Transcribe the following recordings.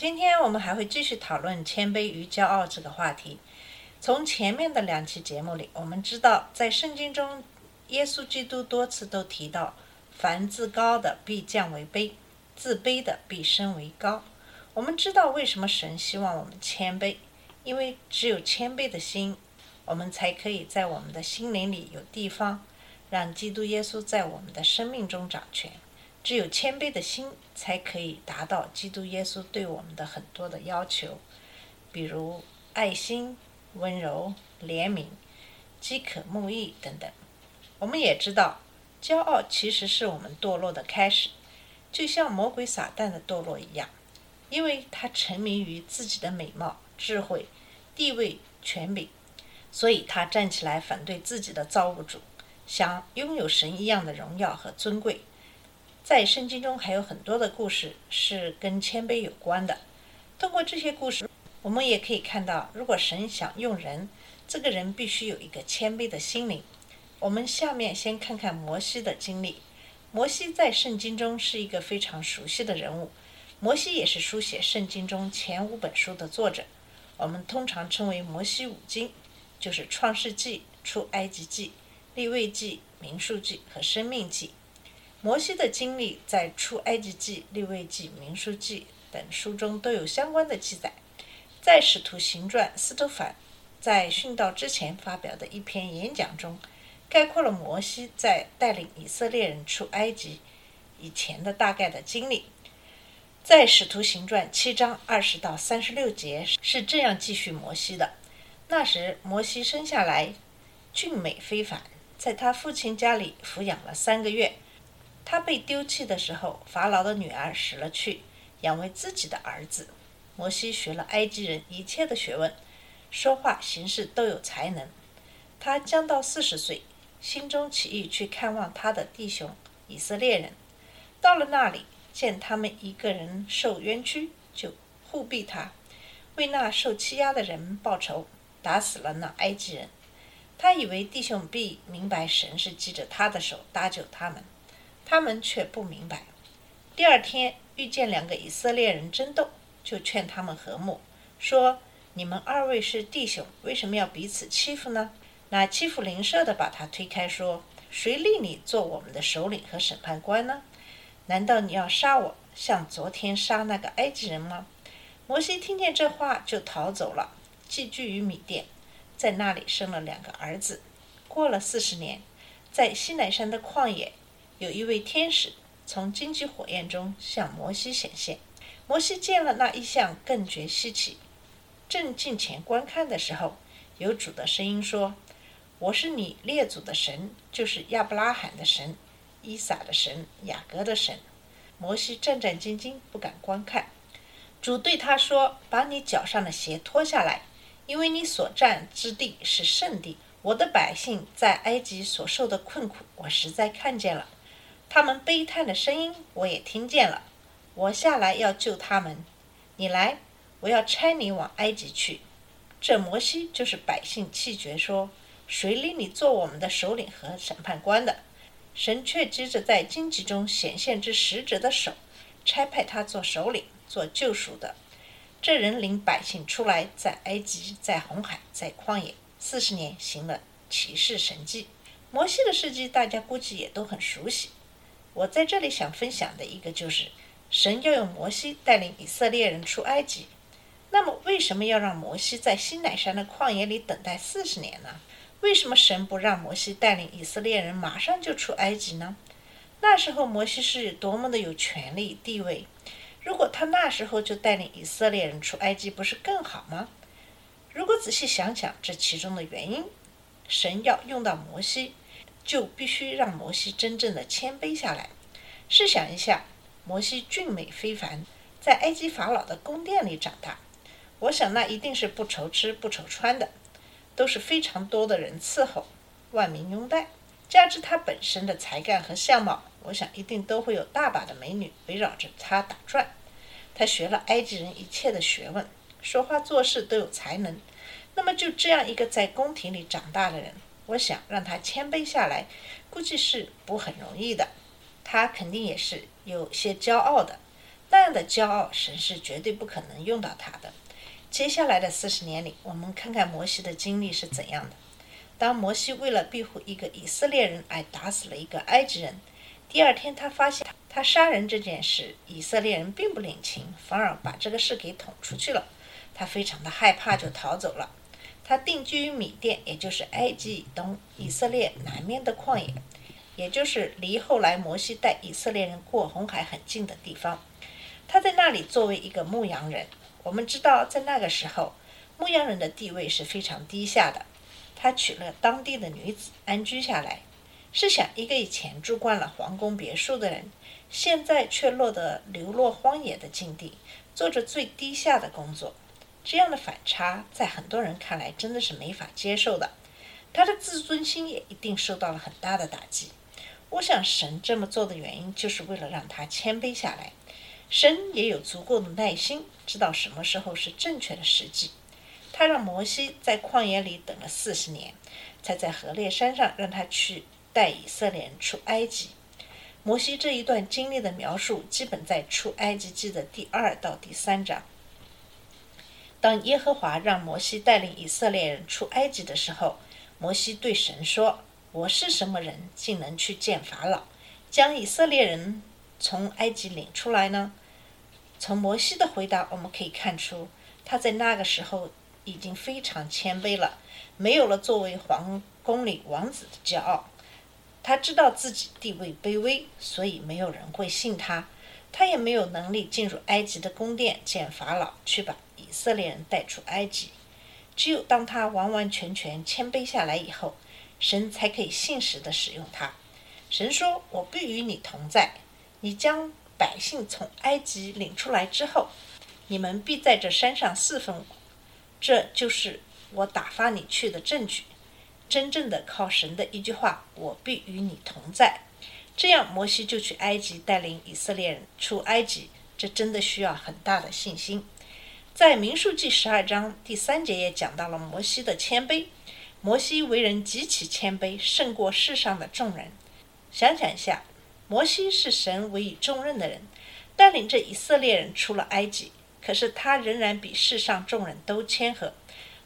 今天我们还会继续讨论谦卑与骄傲这个话题。从前面的两期节目里，我们知道在圣经中，耶稣基督多次都提到，凡自高的必降为卑，自卑的必升为高。我们知道为什么神希望我们谦卑，因为只有谦卑的心，我们才可以在我们的心灵里有地方，让基督耶稣在我们的生命中掌权。只有谦卑的心，才可以达到基督耶稣对我们的很多的要求，比如爱心、温柔、怜悯、饥渴慕义等等。我们也知道，骄傲其实是我们堕落的开始，就像魔鬼撒旦的堕落一样，因为他沉迷于自己的美貌、智慧、地位、权柄，所以他站起来反对自己的造物主，想拥有神一样的荣耀和尊贵。在圣经中还有很多的故事是跟谦卑有关的。通过这些故事，我们也可以看到，如果神想用人，这个人必须有一个谦卑的心灵。我们下面先看看摩西的经历。摩西在圣经中是一个非常熟悉的人物。摩西也是书写圣经中前五本书的作者，我们通常称为摩西五经，就是创世纪、出埃及记、利未记、民数记和生命记。摩西的经历在《出埃及记》《利未记》《民数记》等书中都有相关的记载。在《使徒行传》，司徒凡在殉道之前发表的一篇演讲中，概括了摩西在带领以色列人出埃及以前的大概的经历。在《使徒行传》七章二十到三十六节是这样记叙摩西的：那时，摩西生下来俊美非凡，在他父亲家里抚养了三个月。他被丢弃的时候，法老的女儿死了去，养为自己的儿子。摩西学了埃及人一切的学问，说话行事都有才能。他将到四十岁，心中起意去看望他的弟兄以色列人。到了那里，见他们一个人受冤屈，就护庇他，为那受欺压的人报仇，打死了那埃及人。他以为弟兄必明白神是记着他的手搭救他们。他们却不明白。第二天遇见两个以色列人争斗，就劝他们和睦，说：“你们二位是弟兄，为什么要彼此欺负呢？”那欺负邻舍的把他推开，说：“谁立你做我们的首领和审判官呢？难道你要杀我，像昨天杀那个埃及人吗？”摩西听见这话，就逃走了，寄居于米甸，在那里生了两个儿子。过了四十年，在西奈山的旷野。有一位天使从荆棘火焰中向摩西显现，摩西见了那一像，更觉稀奇。正近前观看的时候，有主的声音说：“我是你列祖的神，就是亚伯拉罕的神、伊撒的神、雅各的神。”摩西战战兢兢，不敢观看。主对他说：“把你脚上的鞋脱下来，因为你所站之地是圣地。我的百姓在埃及所受的困苦，我实在看见了。”他们悲叹的声音，我也听见了。我下来要救他们，你来，我要差你往埃及去。这摩西就是百姓气绝说：“谁立你做我们的首领和审判官的？”神却接着在荆棘中显现之使者的手，差派他做首领，做救赎的。这人领百姓出来，在埃及，在红海，在旷野四十年，行了奇事神迹。摩西的事迹，大家估计也都很熟悉。我在这里想分享的一个就是，神要用摩西带领以色列人出埃及。那么，为什么要让摩西在西乃山的旷野里等待四十年呢？为什么神不让摩西带领以色列人马上就出埃及呢？那时候摩西是多么的有权力地位，如果他那时候就带领以色列人出埃及，不是更好吗？如果仔细想想这其中的原因，神要用到摩西。就必须让摩西真正的谦卑下来。试想一下，摩西俊美非凡，在埃及法老的宫殿里长大。我想那一定是不愁吃不愁穿的，都是非常多的人伺候，万民拥戴。加之他本身的才干和相貌，我想一定都会有大把的美女围绕着他打转。他学了埃及人一切的学问，说话做事都有才能。那么就这样一个在宫廷里长大的人，我想让他谦卑下来，估计是不很容易的。他肯定也是有些骄傲的，那样的骄傲，神是绝对不可能用到他的。接下来的四十年里，我们看看摩西的经历是怎样的。当摩西为了庇护一个以色列人而打死了一个埃及人，第二天他发现他杀人这件事，以色列人并不领情，反而把这个事给捅出去了。他非常的害怕，就逃走了。他定居于米甸，也就是埃及以东、以色列南面的旷野，也就是离后来摩西带以色列人过红海很近的地方。他在那里作为一个牧羊人。我们知道，在那个时候，牧羊人的地位是非常低下的。他娶了当地的女子，安居下来。试想，一个以前住惯了皇宫别墅的人，现在却落得流落荒野的境地，做着最低下的工作，这样的反差，在很多人看来真的是没法接受的。他的自尊心也一定受到了很大的打击。我想，神这么做的原因，就是为了让他谦卑下来。神也有足够的耐心，知道什么时候是正确的时机。他让摩西在旷野里等了四十年，才在河烈山上让他去带以色列人出埃及。摩西这一段经历的描述，基本在出埃及记的第二到第三章。当耶和华让摩西带领以色列人出埃及的时候，摩西对神说：“我是什么人，竟能去见法老，将以色列人从埃及领出来呢？”从摩西的回答，我们可以看出，他在那个时候。已经非常谦卑了，没有了作为皇宫里王子的骄傲。他知道自己地位卑微，所以没有人会信他。他也没有能力进入埃及的宫殿见法老，去把以色列人带出埃及。只有当他完完全全谦卑下来以后，神才可以信实的使用他。神说：“我必与你同在。你将百姓从埃及领出来之后，你们必在这山上侍奉我。”这就是我打发你去的证据。真正的靠神的一句话：“我必与你同在。”这样，摩西就去埃及带领以色列人出埃及。这真的需要很大的信心。在民数记十二章第三节也讲到了摩西的谦卑。摩西为人极其谦卑，胜过世上的众人。想想一下，摩西是神委以重任的人，带领着以色列人出了埃及。可是他仍然比世上众人都谦和，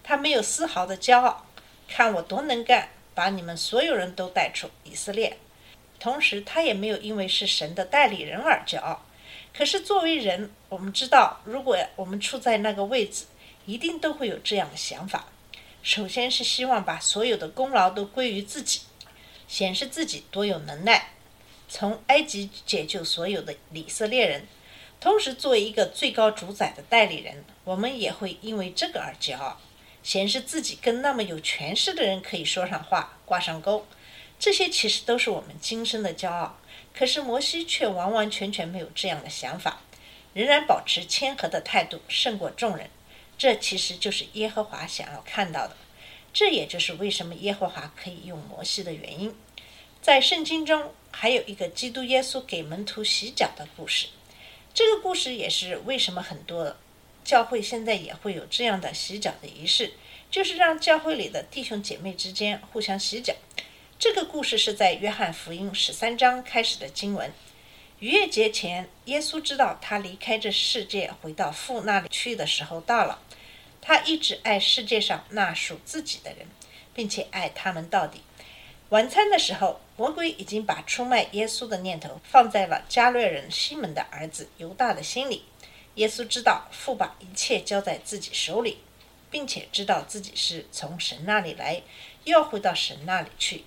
他没有丝毫的骄傲。看我多能干，把你们所有人都带出以色列。同时，他也没有因为是神的代理人而骄傲。可是作为人，我们知道，如果我们处在那个位置，一定都会有这样的想法。首先是希望把所有的功劳都归于自己，显示自己多有能耐，从埃及解救所有的以色列人。同时，作为一个最高主宰的代理人，我们也会因为这个而骄傲，显示自己跟那么有权势的人可以说上话、挂上钩。这些其实都是我们今生的骄傲。可是摩西却完完全全没有这样的想法，仍然保持谦和的态度，胜过众人。这其实就是耶和华想要看到的。这也就是为什么耶和华可以用摩西的原因。在圣经中，还有一个基督耶稣给门徒洗脚的故事。这个故事也是为什么很多教会现在也会有这样的洗脚的仪式，就是让教会里的弟兄姐妹之间互相洗脚。这个故事是在约翰福音十三章开始的经文。逾越节前，耶稣知道他离开这世界回到父那里去的时候到了。他一直爱世界上那属自己的人，并且爱他们到底。晚餐的时候，魔鬼已经把出卖耶稣的念头放在了加略人西门的儿子犹大的心里。耶稣知道父把一切交在自己手里，并且知道自己是从神那里来，又要回到神那里去。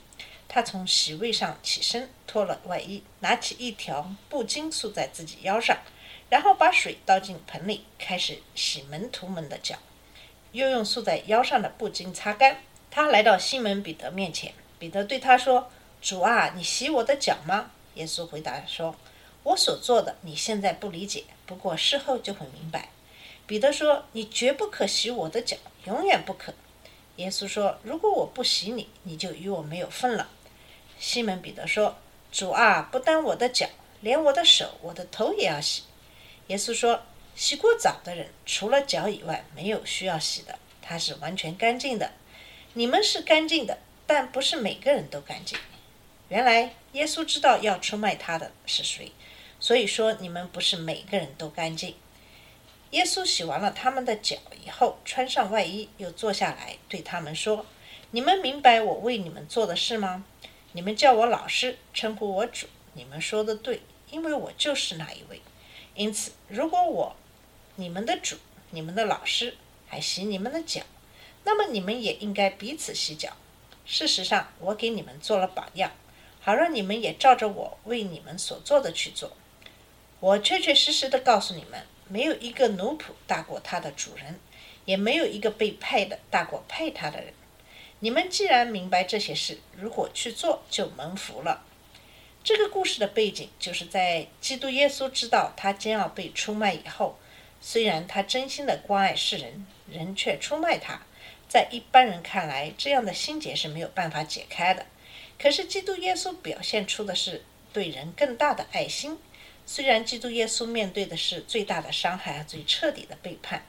他从席位上起身，脱了外衣，拿起一条布巾束在自己腰上，然后把水倒进盆里，开始洗门徒们的脚，又用束在腰上的布巾擦干。他来到西门彼得面前。彼得对他说：“主啊，你洗我的脚吗？”耶稣回答说：“我所做的，你现在不理解，不过事后就会明白。彼得说：“你绝不可洗我的脚，永远不可。”耶稣说：“如果我不洗你，你就与我没有份了。”西门彼得说：“主啊，不单我的脚，连我的手、我的头也要洗。”耶稣说：“洗过澡的人，除了脚以外，没有需要洗的，他是完全干净的。你们是干净的，但不是每个人都干净。”原来耶稣知道要出卖他的是谁，所以说你们不是每个人都干净。耶稣洗完了他们的脚以后，穿上外衣，又坐下来，对他们说：“你们明白我为你们做的事吗？你们叫我老师，称呼我主，你们说的对，因为我就是那一位。因此，如果我，你们的主，你们的老师，还洗你们的脚，那么你们也应该彼此洗脚。事实上，我给你们做了榜样。”好让你们也照着我为你们所做的去做。我确确实实的告诉你们，没有一个奴仆大过他的主人，也没有一个被派的大过派他的人。你们既然明白这些事，如果去做，就蒙福了。这个故事的背景就是在基督耶稣知道他将要被出卖以后，虽然他真心的关爱世人，人却出卖他。在一般人看来，这样的心结是没有办法解开的。可是，基督耶稣表现出的是对人更大的爱心。虽然基督耶稣面对的是最大的伤害和最彻底的背叛，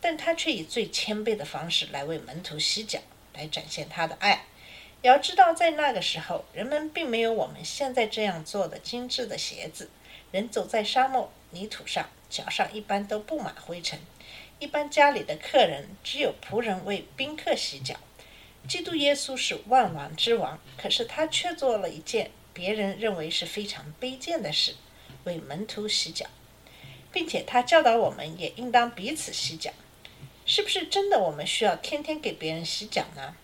但他却以最谦卑的方式来为门徒洗脚，来展现他的爱。要知道，在那个时候，人们并没有我们现在这样做的精致的鞋子。人走在沙漠泥土上，脚上一般都布满灰尘。一般家里的客人只有仆人为宾客洗脚。基督耶稣是万王之王，可是他却做了一件别人认为是非常卑贱的事，为门徒洗脚，并且他教导我们也应当彼此洗脚。是不是真的我们需要天天给别人洗脚呢？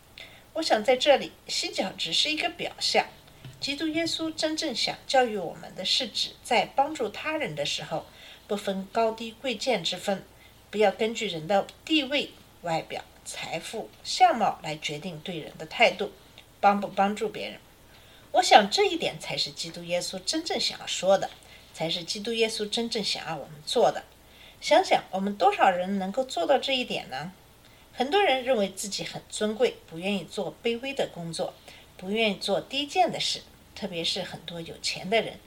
我想在这里，洗脚只是一个表象。基督耶稣真正想教育我们的是指，在帮助他人的时候，不分高低贵贱之分，不要根据人的地位、外表。财富、相貌来决定对人的态度，帮不帮助别人。我想这一点才是基督耶稣真正想要说的，才是基督耶稣真正想要我们做的。想想我们多少人能够做到这一点呢？很多人认为自己很尊贵，不愿意做卑微的工作，不愿意做低贱的事。特别是很多有钱的人，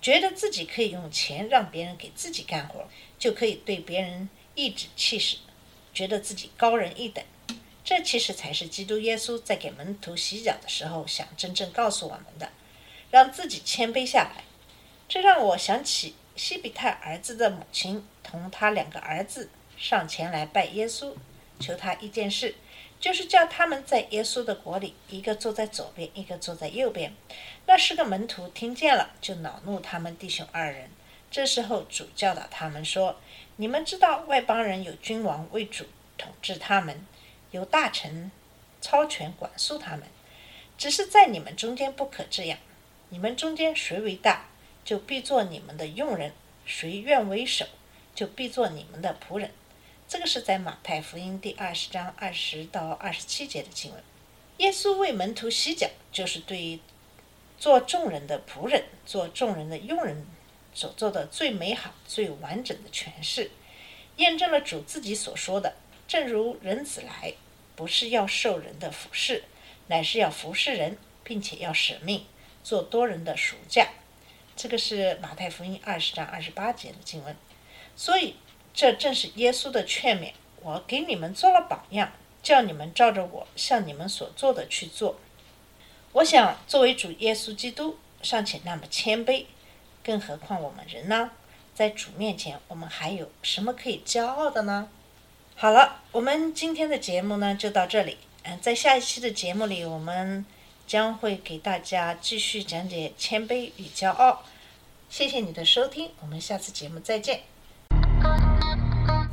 觉得自己可以用钱让别人给自己干活，就可以对别人颐指气使。觉得自己高人一等，这其实才是基督耶稣在给门徒洗脚的时候想真正告诉我们的，让自己谦卑下来。这让我想起西比泰儿子的母亲同他两个儿子上前来拜耶稣，求他一件事，就是叫他们在耶稣的国里，一个坐在左边，一个坐在右边。那十个门徒听见了，就恼怒他们弟兄二人。这时候主教导他们说。你们知道外邦人有君王为主统治他们，有大臣操权管束他们，只是在你们中间不可这样。你们中间谁为大，就必做你们的用人；谁愿为首，就必做你们的仆人。这个是在马太福音第二十章二十到二十七节的经文。耶稣为门徒洗脚，就是对做众人的仆人、做众人的佣人。所做的最美好、最完整的诠释，验证了主自己所说的：“正如人子来，不是要受人的服侍，乃是要服侍人，并且要舍命，做多人的赎价。”这个是马太福音二十章二十八节的经文。所以，这正是耶稣的劝勉：“我给你们做了榜样，叫你们照着我向你们所做的去做。”我想，作为主耶稣基督尚且那么谦卑。更何况我们人呢？在主面前，我们还有什么可以骄傲的呢？好了，我们今天的节目呢就到这里。嗯，在下一期的节目里，我们将会给大家继续讲解谦卑与骄傲。谢谢你的收听，我们下次节目再见。